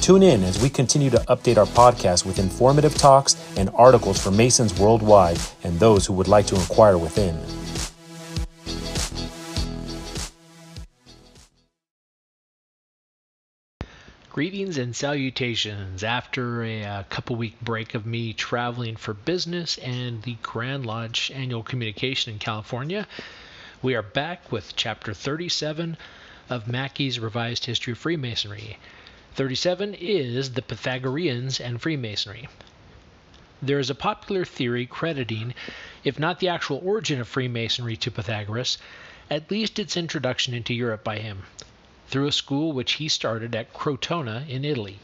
Tune in as we continue to update our podcast with informative talks and articles for Masons worldwide and those who would like to inquire within. Greetings and salutations. After a, a couple week break of me traveling for business and the Grand Lodge annual communication in California, we are back with chapter 37 of Mackey's Revised History of Freemasonry. 37 is the Pythagoreans and Freemasonry. There is a popular theory crediting, if not the actual origin of Freemasonry to Pythagoras, at least its introduction into Europe by him through a school which he started at Crotona in Italy.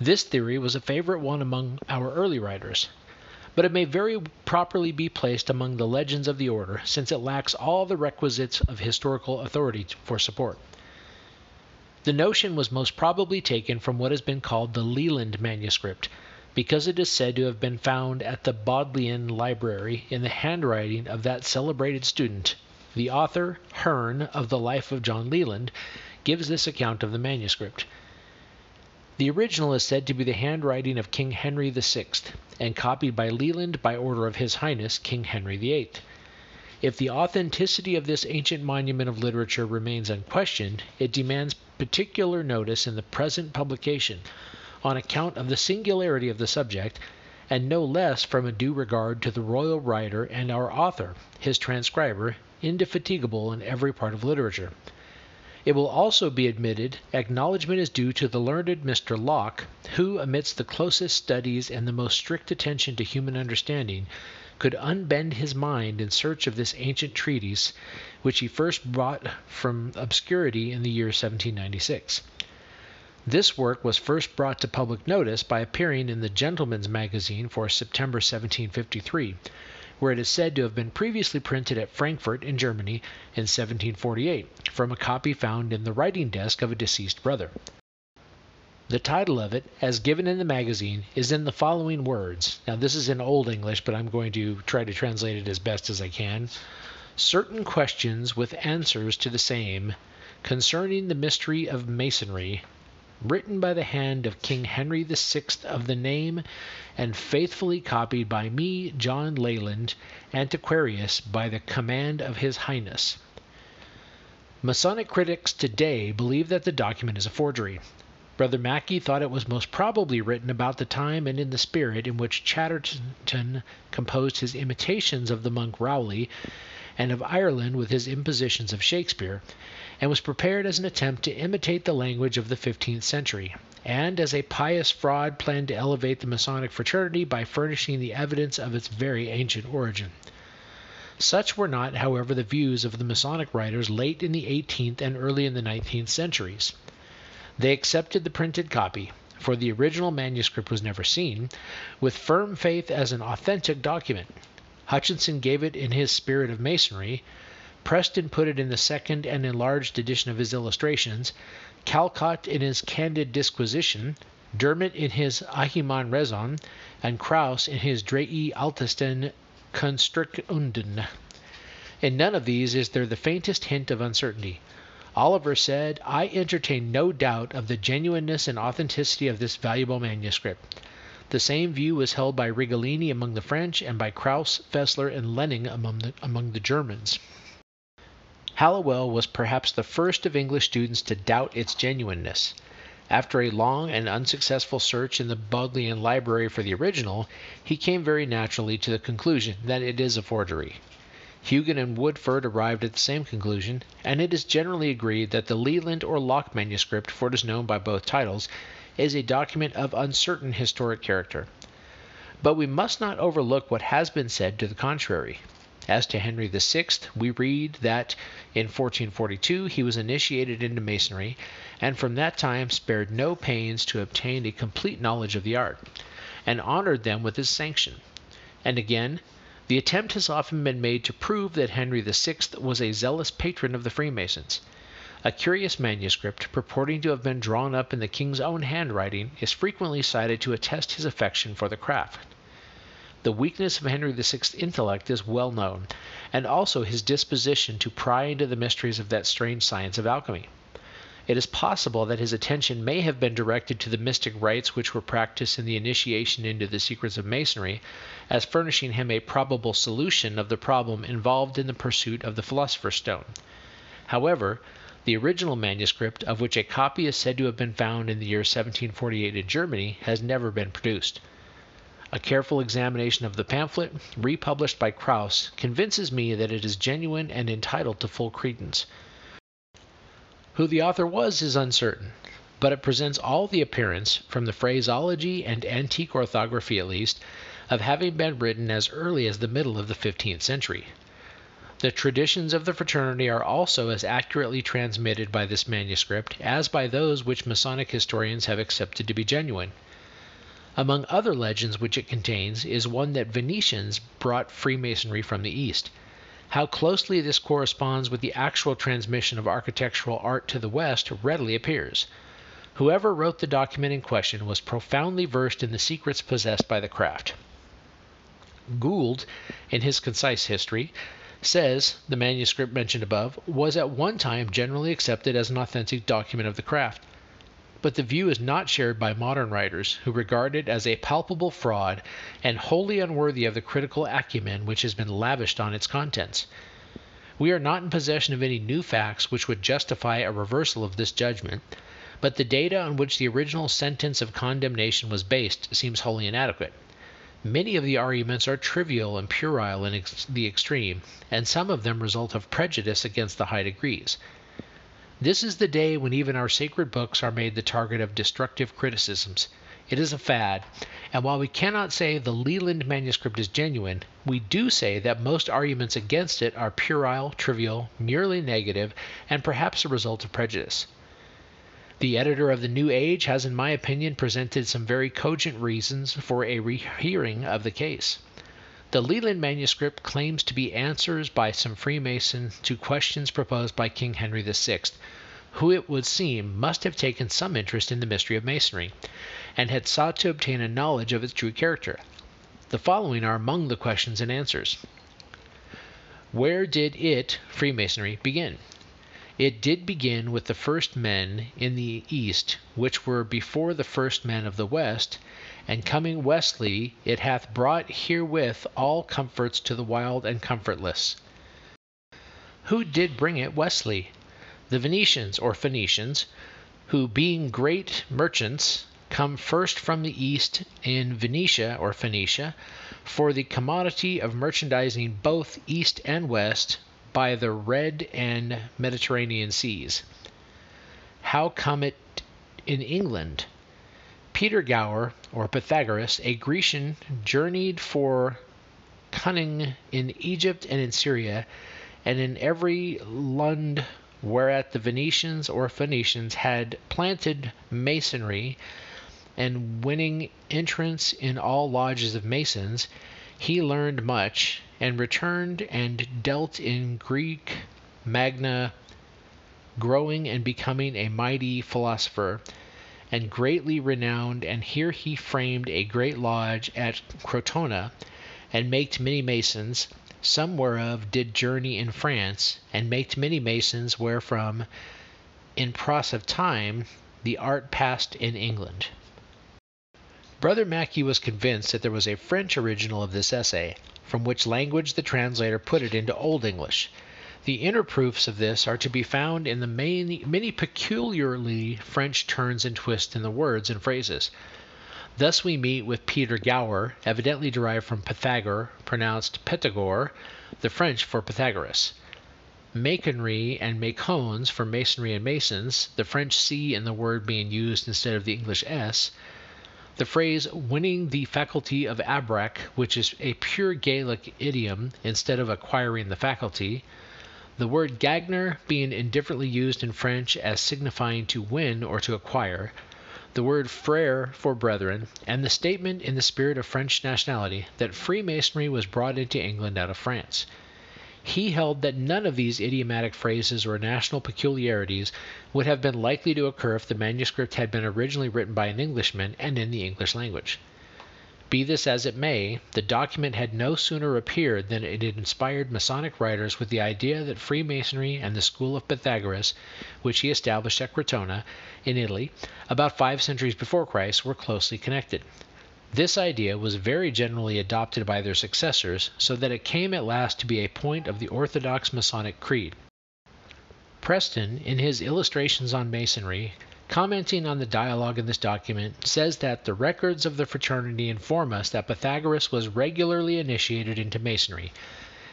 This theory was a favorite one among our early writers, but it may very properly be placed among the legends of the order since it lacks all the requisites of historical authority for support. The notion was most probably taken from what has been called the Leland manuscript, because it is said to have been found at the Bodleian Library in the handwriting of that celebrated student. The author, Hearne, of the Life of John Leland, gives this account of the manuscript. The original is said to be the handwriting of King Henry VI, and copied by Leland by order of His Highness King Henry VIII. If the authenticity of this ancient monument of literature remains unquestioned, it demands particular notice in the present publication, on account of the singularity of the subject, and no less from a due regard to the royal writer and our author, his transcriber, indefatigable in every part of literature. It will also be admitted acknowledgment is due to the learned Mr. Locke, who, amidst the closest studies and the most strict attention to human understanding, could unbend his mind in search of this ancient treatise, which he first brought from obscurity in the year 1796. This work was first brought to public notice by appearing in the Gentleman's Magazine for September 1753 where it is said to have been previously printed at Frankfurt in Germany in 1748 from a copy found in the writing desk of a deceased brother. The title of it, as given in the magazine, is in the following words. Now, this is in Old English, but I'm going to try to translate it as best as I can. Certain questions with answers to the same concerning the mystery of Masonry written by the hand of King Henry VI of the name, and faithfully copied by me, John Leland, antiquarius, by the command of His Highness. Masonic critics today believe that the document is a forgery. Brother Mackey thought it was most probably written about the time and in the spirit in which Chatterton composed his imitations of the monk Rowley, and of Ireland with his impositions of Shakespeare, and was prepared as an attempt to imitate the language of the fifteenth century, and as a pious fraud planned to elevate the Masonic fraternity by furnishing the evidence of its very ancient origin. Such were not, however, the views of the Masonic writers late in the eighteenth and early in the nineteenth centuries. They accepted the printed copy, for the original manuscript was never seen, with firm faith as an authentic document. Hutchinson gave it in his Spirit of Masonry, Preston put it in the second and enlarged edition of his Illustrations, Calcott in his Candid Disquisition, Dermott in his Ahiman Rezon, and Krause in his Drei Altesten Kunsturkunden. In none of these is there the faintest hint of uncertainty. Oliver said, I entertain no doubt of the genuineness and authenticity of this valuable manuscript. The same view was held by Reghellini among the French and by Krause, Fessler, and Lenning among the, among the Germans. Halliwell was perhaps the first of English students to doubt its genuineness. After a long and unsuccessful search in the Bodleian Library for the original, he came very naturally to the conclusion that it is a forgery. Hughan and Woodford arrived at the same conclusion, and it is generally agreed that the Leland or Locke manuscript, for it is known by both titles, is a document of uncertain historic character. But we must not overlook what has been said to the contrary. As to Henry VI, we read that in 1442 he was initiated into Masonry, and from that time spared no pains to obtain a complete knowledge of the art, and honored them with his sanction. And again, The attempt has often been made to prove that Henry VI was a zealous patron of the Freemasons. A curious manuscript, purporting to have been drawn up in the king's own handwriting, is frequently cited to attest his affection for the craft. The weakness of Henry VI's intellect is well known, and also his disposition to pry into the mysteries of that strange science of alchemy. It is possible that his attention may have been directed to the mystic rites which were practiced in the initiation into the secrets of Masonry, as furnishing him a probable solution of the problem involved in the pursuit of the Philosopher's Stone. However, the original manuscript, of which a copy is said to have been found in the year 1748 in Germany, has never been produced. A careful examination of the pamphlet, republished by Krause, convinces me that it is genuine and entitled to full credence. Who the author was is uncertain, but it presents all the appearance, from the phraseology and antique orthography at least, of having been written as early as the middle of the fifteenth century. The traditions of the fraternity are also as accurately transmitted by this manuscript as by those which Masonic historians have accepted to be genuine. Among other legends which it contains is one that Venetians brought Freemasonry from the East. How closely this corresponds with the actual transmission of architectural art to the West readily appears. Whoever wrote the document in question was profoundly versed in the secrets possessed by the craft. Gould, in his concise history, says the manuscript mentioned above was at one time generally accepted as an authentic document of the craft but the view is not shared by modern writers, who regard it as a palpable fraud and wholly unworthy of the critical acumen which has been lavished on its contents. We are not in possession of any new facts which would justify a reversal of this judgment, but the data on which the original sentence of condemnation was based seems wholly inadequate. Many of the arguments are trivial and puerile in ex- the extreme, and some of them result of prejudice against the high degrees. This is the day when even our sacred books are made the target of destructive criticisms. It is a fad, and while we cannot say the Leland manuscript is genuine, we do say that most arguments against it are puerile, trivial, merely negative, and perhaps a result of prejudice. The editor of the New Age has, in my opinion, presented some very cogent reasons for a rehearing of the case. The Leland manuscript claims to be answers by some Freemason to questions proposed by King Henry VI, who it would seem must have taken some interest in the mystery of Masonry, and had sought to obtain a knowledge of its true character. The following are among the questions and answers. Where did it, Freemasonry, begin? It did begin with the first men in the East, which were before the first men of the West, and coming westly, it hath brought herewith all comforts to the wild and comfortless. Who did bring it westly? The Venetians or Phoenicians, who being great merchants, come first from the east in Venetia or Phoenicia for the commodity of merchandising both east and west by the Red and Mediterranean seas. How come it in England? Peter Gower, or Pythagoras, a Grecian, journeyed for cunning in Egypt and in Syria, and in every Lund whereat the Venetians or Phoenicians had planted masonry, and winning entrance in all lodges of masons, he learned much, and returned and dealt in Greek magna, growing and becoming a mighty philosopher and greatly renowned, and here he framed a great lodge at Crotona, and maked many masons, some whereof did journey in France, and maked many masons, wherefrom, in process of time, the art passed in England. Brother Mackey was convinced that there was a French original of this essay, from which language the translator put it into Old English, the inner proofs of this are to be found in the many, many peculiarly French turns and twists in the words and phrases. Thus we meet with Peter Gower, evidently derived from Pythagore, pronounced Pythagore, the French for Pythagoras. Maconry and macones for masonry and masons, the French C in the word being used instead of the English S. The phrase winning the faculty of abrac, which is a pure Gaelic idiom instead of acquiring the faculty the word gagner being indifferently used in French as signifying to win or to acquire, the word frere for brethren, and the statement in the spirit of French nationality that Freemasonry was brought into England out of France. He held that none of these idiomatic phrases or national peculiarities would have been likely to occur if the manuscript had been originally written by an Englishman and in the English language. Be this as it may, the document had no sooner appeared than it inspired Masonic writers with the idea that Freemasonry and the school of Pythagoras, which he established at Crotona, in Italy, about five centuries before Christ, were closely connected. This idea was very generally adopted by their successors, so that it came at last to be a point of the orthodox Masonic creed. Preston, in his Illustrations on Masonry, commenting on the dialogue in this document, says that the records of the fraternity inform us that Pythagoras was regularly initiated into Masonry,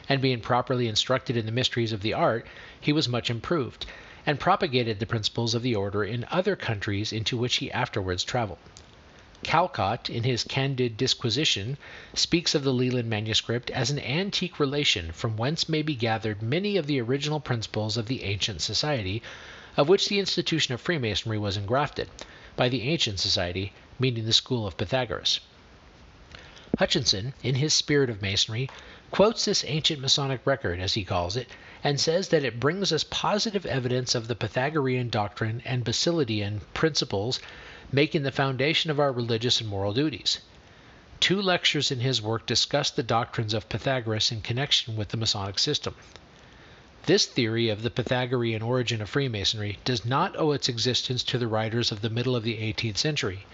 and being properly instructed in the mysteries of the art, he was much improved, and propagated the principles of the order in other countries into which he afterwards traveled. Calcott, in his Candid Disquisition, speaks of the Leland manuscript as an antique relation from whence may be gathered many of the original principles of the ancient society, of which the institution of Freemasonry was engrafted, by the ancient society, meaning the school of Pythagoras. Hutchinson, in his Spirit of Masonry, quotes this ancient Masonic record, as he calls it, and says that it brings us positive evidence of the Pythagorean doctrine and Basilidian principles making the foundation of our religious and moral duties. Two lectures in his work discuss the doctrines of Pythagoras in connection with the Masonic system. This theory of the Pythagorean origin of Freemasonry does not owe its existence to the writers of the middle of the 18th century.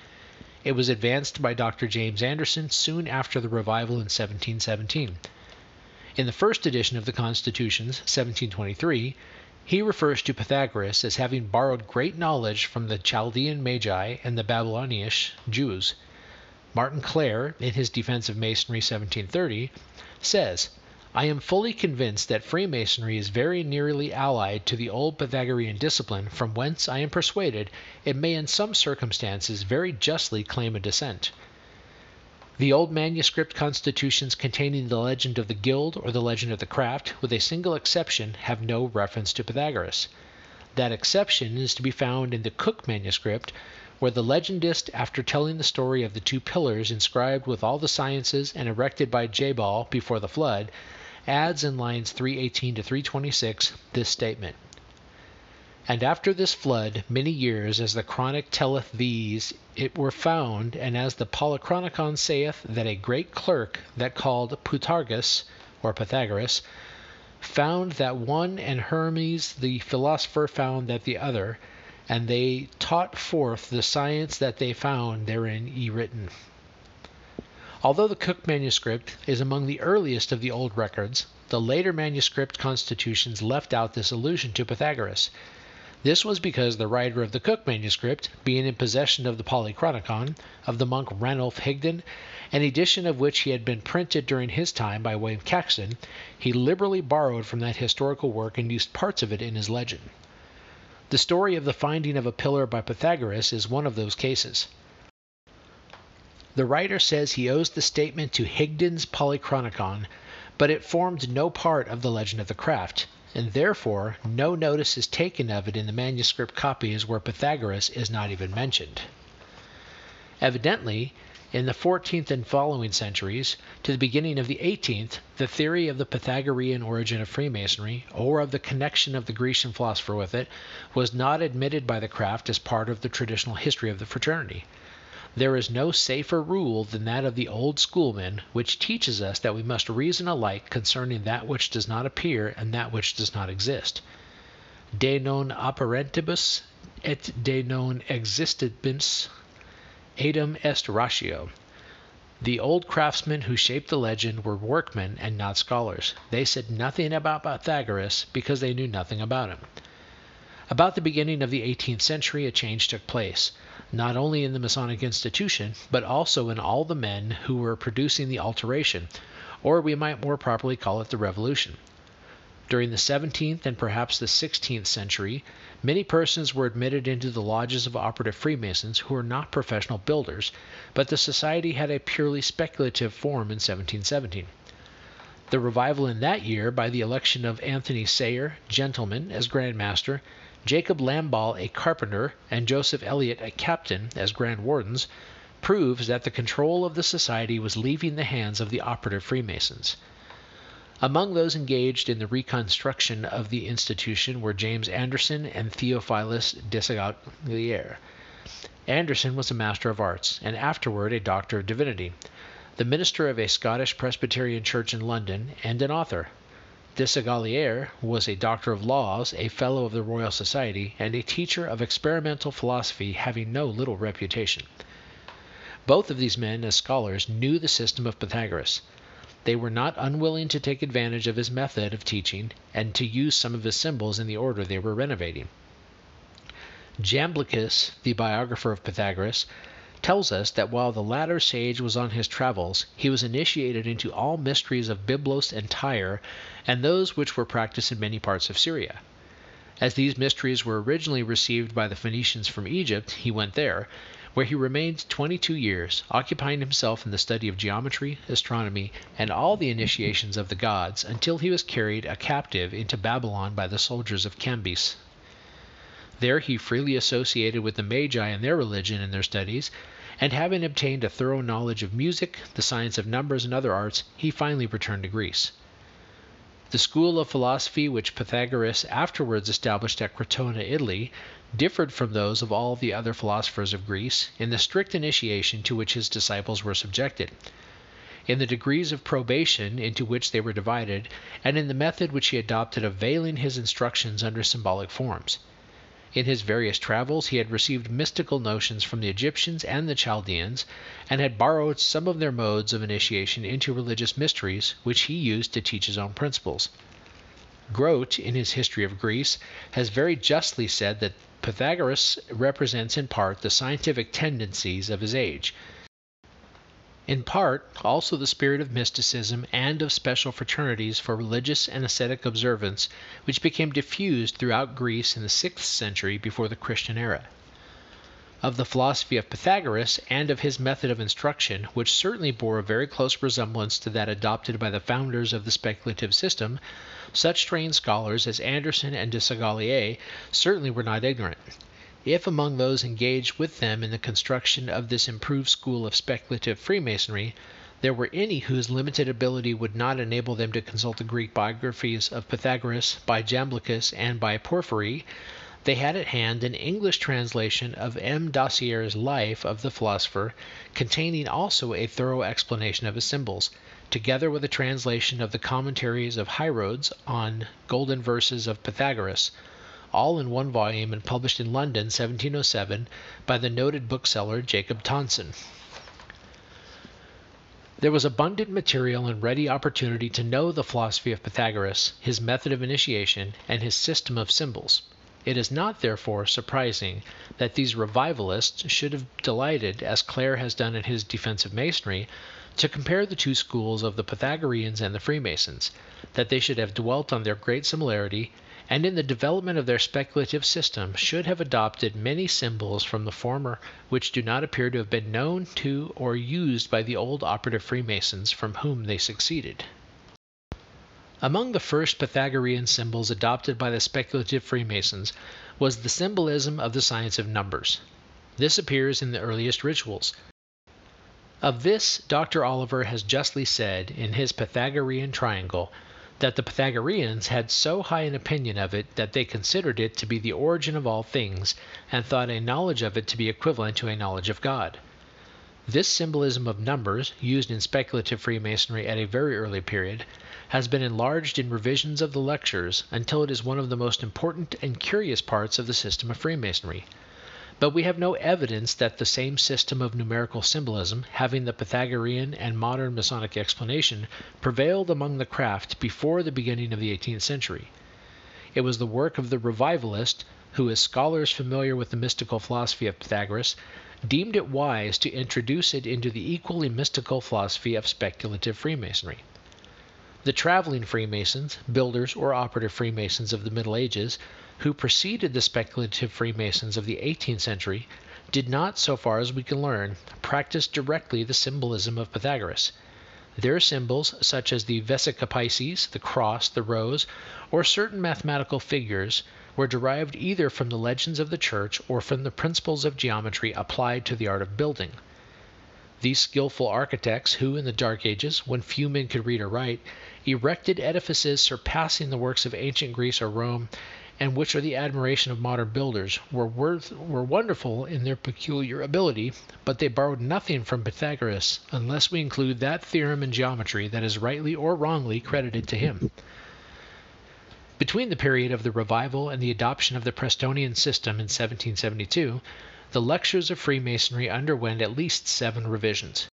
It was advanced by Dr. James Anderson soon after the revival in 1717. In the first edition of the Constitutions, 1723, he refers to Pythagoras as having borrowed great knowledge from the Chaldean Magi and the Babylonish Jews. Martin Clare, in his Defense of Masonry 1730, says, I am fully convinced that Freemasonry is very nearly allied to the old Pythagorean discipline, from whence I am persuaded it may in some circumstances very justly claim a descent. The old manuscript constitutions containing the legend of the guild or the legend of the craft, with a single exception, have no reference to Pythagoras. That exception is to be found in the Cook manuscript, where the legendist, after telling the story of the two pillars inscribed with all the sciences and erected by Jabal before the flood, adds in lines 318 to 326 this statement. And after this flood, many years, as the chronic telleth these, it were found, and as the Polychronicon saith, that a great clerk, that called Putargus, or Pythagoras, found that one, and Hermes the philosopher found that the other, and they taught forth the science that they found therein y written. Although the Cook manuscript is among the earliest of the old records, the later manuscript constitutions left out this allusion to Pythagoras. This was because the writer of the Cook manuscript, being in possession of the Polychronicon of the monk Ranulph Higden, an edition of which he had been printed during his time by William Caxton, he liberally borrowed from that historical work and used parts of it in his legend. The story of the finding of a pillar by Pythagoras is one of those cases. The writer says he owes the statement to Higden's Polychronicon, but it formed no part of the legend of the craft and therefore no notice is taken of it in the manuscript copies where Pythagoras is not even mentioned. Evidently, in the 14th and following centuries, to the beginning of the 18th, the theory of the Pythagorean origin of Freemasonry, or of the connection of the Grecian philosopher with it, was not admitted by the craft as part of the traditional history of the fraternity. There is no safer rule than that of the old schoolmen, which teaches us that we must reason alike concerning that which does not appear and that which does not exist. De non apparentibus et de non existentibus eadem est ratio. The old craftsmen who shaped the legend were workmen and not scholars. They said nothing about Pythagoras because they knew nothing about him. About the beginning of the 18th century a change took place not only in the Masonic institution, but also in all the men who were producing the alteration, or we might more properly call it the revolution. During the 17th and perhaps the 16th century, many persons were admitted into the lodges of operative Freemasons who were not professional builders, but the society had a purely speculative form in 1717. The revival in that year by the election of Anthony Sayer, gentleman, as Grand Master, Jacob Lamball a carpenter, and Joseph Elliot a captain as grand wardens, proves that the control of the society was leaving the hands of the operative Freemasons. Among those engaged in the reconstruction of the institution were James Anderson and Theophilus Desaguliers. Anderson was a Master of Arts, and afterward a Doctor of Divinity, the minister of a Scottish Presbyterian church in London, and an author. Desaguliers was a Doctor of Laws, a Fellow of the Royal Society, and a teacher of experimental philosophy having no little reputation. Both of these men, as scholars, knew the system of Pythagoras. They were not unwilling to take advantage of his method of teaching and to use some of his symbols in the order they were renovating. Jamblichus, the biographer of Pythagoras, tells us that while the latter sage was on his travels, he was initiated into all mysteries of Byblos and Tyre, and those which were practiced in many parts of Syria. As these mysteries were originally received by the Phoenicians from Egypt, he went there, where he remained twenty two years, occupying himself in the study of geometry, astronomy, and all the initiations of the gods, until he was carried a captive into Babylon by the soldiers of Cambyse. There he freely associated with the Magi in their religion and their studies, and having obtained a thorough knowledge of music, the science of numbers, and other arts, he finally returned to Greece. The school of philosophy which Pythagoras afterwards established at Crotona, Italy, differed from those of all the other philosophers of Greece in the strict initiation to which his disciples were subjected, in the degrees of probation into which they were divided, and in the method which he adopted of veiling his instructions under symbolic forms. In his various travels he had received mystical notions from the Egyptians and the Chaldeans, and had borrowed some of their modes of initiation into religious mysteries, which he used to teach his own principles. Grote, in his History of Greece, has very justly said that Pythagoras represents in part the scientific tendencies of his age, in part also the spirit of mysticism and of special fraternities for religious and ascetic observance which became diffused throughout Greece in the sixth century before the Christian era. Of the philosophy of Pythagoras and of his method of instruction, which certainly bore a very close resemblance to that adopted by the founders of the speculative system, such trained scholars as Anderson and de Desaguliers certainly were not ignorant. If among those engaged with them in the construction of this improved school of speculative Freemasonry there were any whose limited ability would not enable them to consult the Greek biographies of Pythagoras by Jamblichus and by Porphyry, they had at hand an English translation of M. Daciers' Life of the philosopher, containing also a thorough explanation of his symbols together with a translation of the commentaries of Hierocles on Golden Verses of Pythagoras, all in one volume and published in London 1707 by the noted bookseller Jacob Tonson. There was abundant material and ready opportunity to know the philosophy of Pythagoras, his method of initiation, and his system of symbols. It is not, therefore, surprising that these revivalists should have delighted, as Clare has done in his Defense of Masonry, to compare the two schools of the Pythagoreans and the Freemasons, that they should have dwelt on their great similarity, and in the development of their speculative system should have adopted many symbols from the former which do not appear to have been known to or used by the old operative Freemasons from whom they succeeded. Among the first Pythagorean symbols adopted by the speculative Freemasons was the symbolism of the science of numbers. This appears in the earliest rituals, of this Dr. Oliver has justly said in his Pythagorean Triangle that the Pythagoreans had so high an opinion of it that they considered it to be the origin of all things, and thought a knowledge of it to be equivalent to a knowledge of God. This symbolism of numbers, used in speculative Freemasonry at a very early period, has been enlarged in revisions of the lectures until it is one of the most important and curious parts of the system of Freemasonry. But we have no evidence that the same system of numerical symbolism, having the Pythagorean and modern Masonic explanation, prevailed among the craft before the beginning of the eighteenth century. It was the work of the revivalist, who, as scholars familiar with the mystical philosophy of Pythagoras, deemed it wise to introduce it into the equally mystical philosophy of speculative Freemasonry. The traveling Freemasons, builders, or operative Freemasons of the Middle Ages, who preceded the speculative Freemasons of the eighteenth century, did not, so far as we can learn, practice directly the symbolism of Pythagoras. Their symbols, such as the vesica Piscis, the cross, the rose, or certain mathematical figures, were derived either from the legends of the church or from the principles of geometry applied to the art of building. These skillful architects, who in the Dark Ages, when few men could read or write, erected edifices surpassing the works of ancient Greece or Rome, and which are the admiration of modern builders, were, worth, were wonderful in their peculiar ability, but they borrowed nothing from Pythagoras, unless we include that theorem in geometry that is rightly or wrongly credited to him. Between the period of the revival and the adoption of the Prestonian system in 1772, the lectures of Freemasonry underwent at least seven revisions.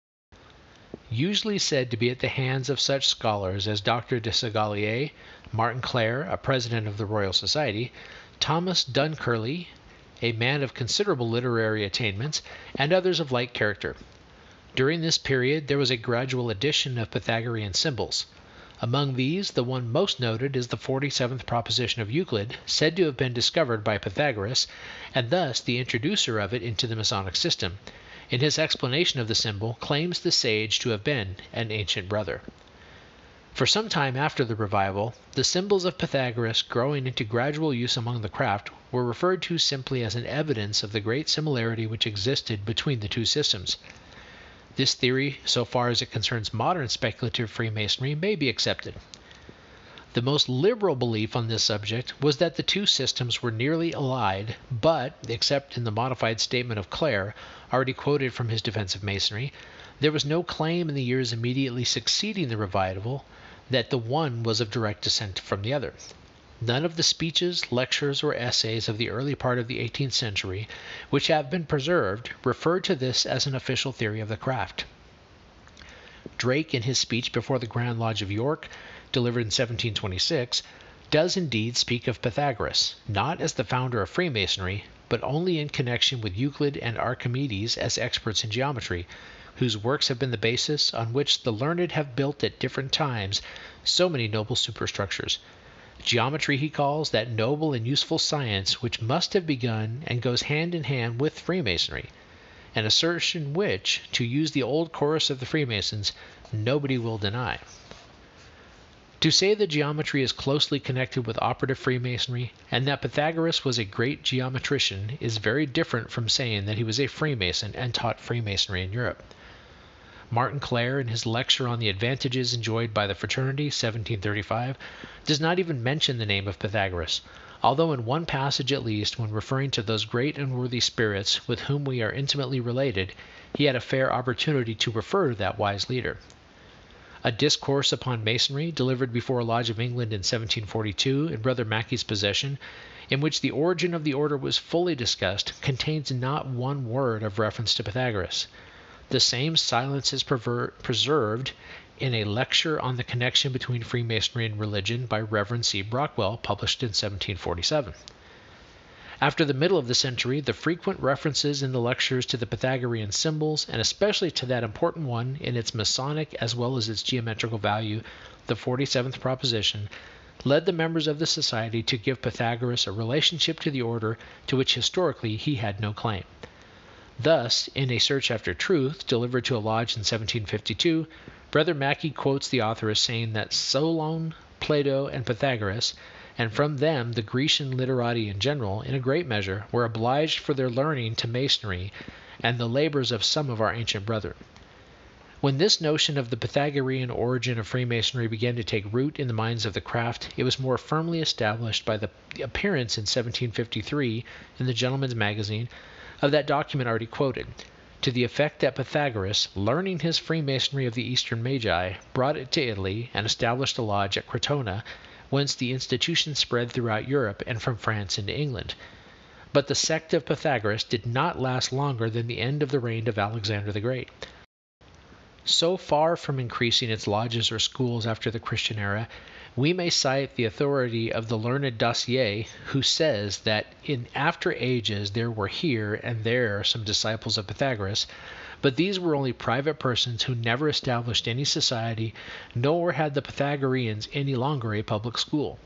Usually said to be at the hands of such scholars as Dr. Desaguliers, Martin Clare, a president of the Royal Society, Thomas Dunckerley, a man of considerable literary attainments, and others of like character. During this period there was a gradual addition of Pythagorean symbols. Among these, the one most noted is the 47th proposition of Euclid, said to have been discovered by Pythagoras, and thus the introducer of it into the Masonic system. In his explanation of the symbol, claims the sage to have been an ancient brother. For some time after the revival, the symbols of Pythagoras growing into gradual use among the craft were referred to simply as an evidence of the great similarity which existed between the two systems. This theory, so far as it concerns modern speculative Freemasonry, may be accepted. The most liberal belief on this subject was that the two systems were nearly allied, but, except in the modified statement of Clare, already quoted from his Defense of Masonry, there was no claim in the years immediately succeeding the revival that the one was of direct descent from the other. None of the speeches, lectures, or essays of the early part of the 18th century, which have been preserved, refer to this as an official theory of the craft. Drake, in his speech before the Grand Lodge of York, delivered in 1726, does indeed speak of Pythagoras, not as the founder of Freemasonry, but only in connection with Euclid and Archimedes as experts in geometry, whose works have been the basis on which the learned have built at different times so many noble superstructures. Geometry he calls that noble and useful science which must have begun and goes hand in hand with Freemasonry, an assertion which, to use the old chorus of the Freemasons, nobody will deny. To say that geometry is closely connected with operative Freemasonry and that Pythagoras was a great geometrician is very different from saying that he was a Freemason and taught Freemasonry in Europe. Martin Clare, in his lecture on the advantages enjoyed by the fraternity, 1735, does not even mention the name of Pythagoras, although in one passage at least, when referring to those great and worthy spirits with whom we are intimately related, he had a fair opportunity to refer to that wise leader. A discourse upon Masonry, delivered before a lodge of England in 1742 in Brother Mackey's possession, in which the origin of the order was fully discussed, contains not one word of reference to Pythagoras. The same silence is preserved in a lecture on the connection between Freemasonry and religion by Reverend C. Brockwell, published in 1747. After the middle of the century, the frequent references in the lectures to the Pythagorean symbols, and especially to that important one in its Masonic as well as its geometrical value, the 47th proposition, led the members of the society to give Pythagoras a relationship to the order to which historically he had no claim. Thus, in A Search After Truth, delivered to a lodge in 1752, Brother Mackey quotes the author as saying that Solon, Plato, and Pythagoras, and from them the Grecian literati in general, in a great measure, were obliged for their learning to Masonry and the labors of some of our ancient brethren. When this notion of the Pythagorean origin of Freemasonry began to take root in the minds of the craft, it was more firmly established by the appearance in 1753 in the Gentleman's Magazine of that document already quoted, to the effect that Pythagoras, learning his Freemasonry of the Eastern Magi, brought it to Italy and established a lodge at Crotona, whence the institution spread throughout Europe and from France into England. But the sect of Pythagoras did not last longer than the end of the reign of Alexander the Great. So far from increasing its lodges or schools after the Christian era, we may cite the authority of the learned Dacier, who says that in after ages there were here and there some disciples of Pythagoras, but these were only private persons who never established any society, nor had the Pythagoreans any longer a public school.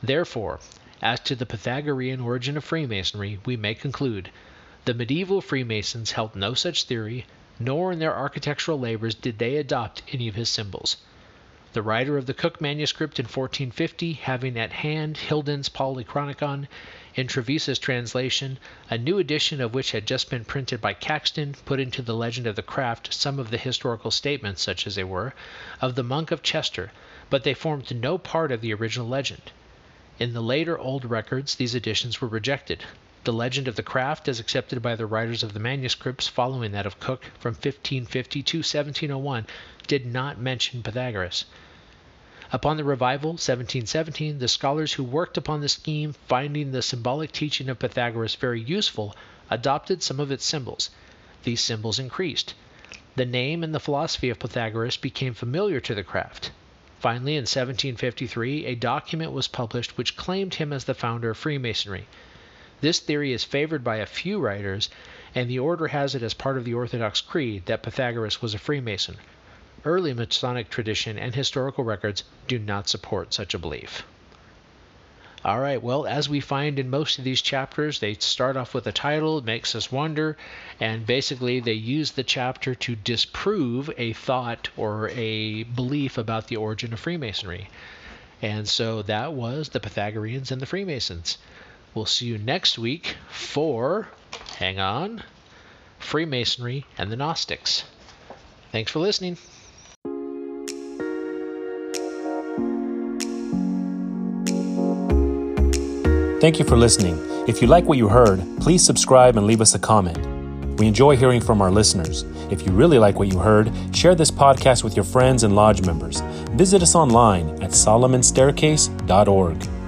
Therefore, as to the Pythagorean origin of Freemasonry, we may conclude the medieval Freemasons held no such theory, nor in their architectural labors did they adopt any of his symbols. The writer of the Cook manuscript in 1450, having at hand Higden's Polychronicon, in Trevisa's translation, a new edition of which had just been printed by Caxton, put into the legend of the craft some of the historical statements, such as they were, of the monk of Chester, but they formed no part of the original legend. In the later old records, these additions were rejected. The legend of the craft, as accepted by the writers of the manuscripts following that of Cook from 1550 to 1701, did not mention Pythagoras. Upon the revival, 1717, the scholars who worked upon the scheme, finding the symbolic teaching of Pythagoras very useful, adopted some of its symbols. These symbols increased. The name and the philosophy of Pythagoras became familiar to the craft. Finally, in 1753, a document was published which claimed him as the founder of Freemasonry. This theory is favored by a few writers, and the order has it as part of the Orthodox Creed that Pythagoras was a Freemason. Early Masonic tradition and historical records do not support such a belief. All right, well, as we find in most of these chapters, they start off with a title, it makes us wonder, and basically they use the chapter to disprove a thought or a belief about the origin of Freemasonry. And so that was the Pythagoreans and the Freemasons. We'll see you next week for, hang on, Freemasonry and the Gnostics. Thanks for listening. Thank you for listening. If you like what you heard, please subscribe and leave us a comment. We enjoy hearing from our listeners. If you really like what you heard, share this podcast with your friends and lodge members. Visit us online at solomonstaircase.org.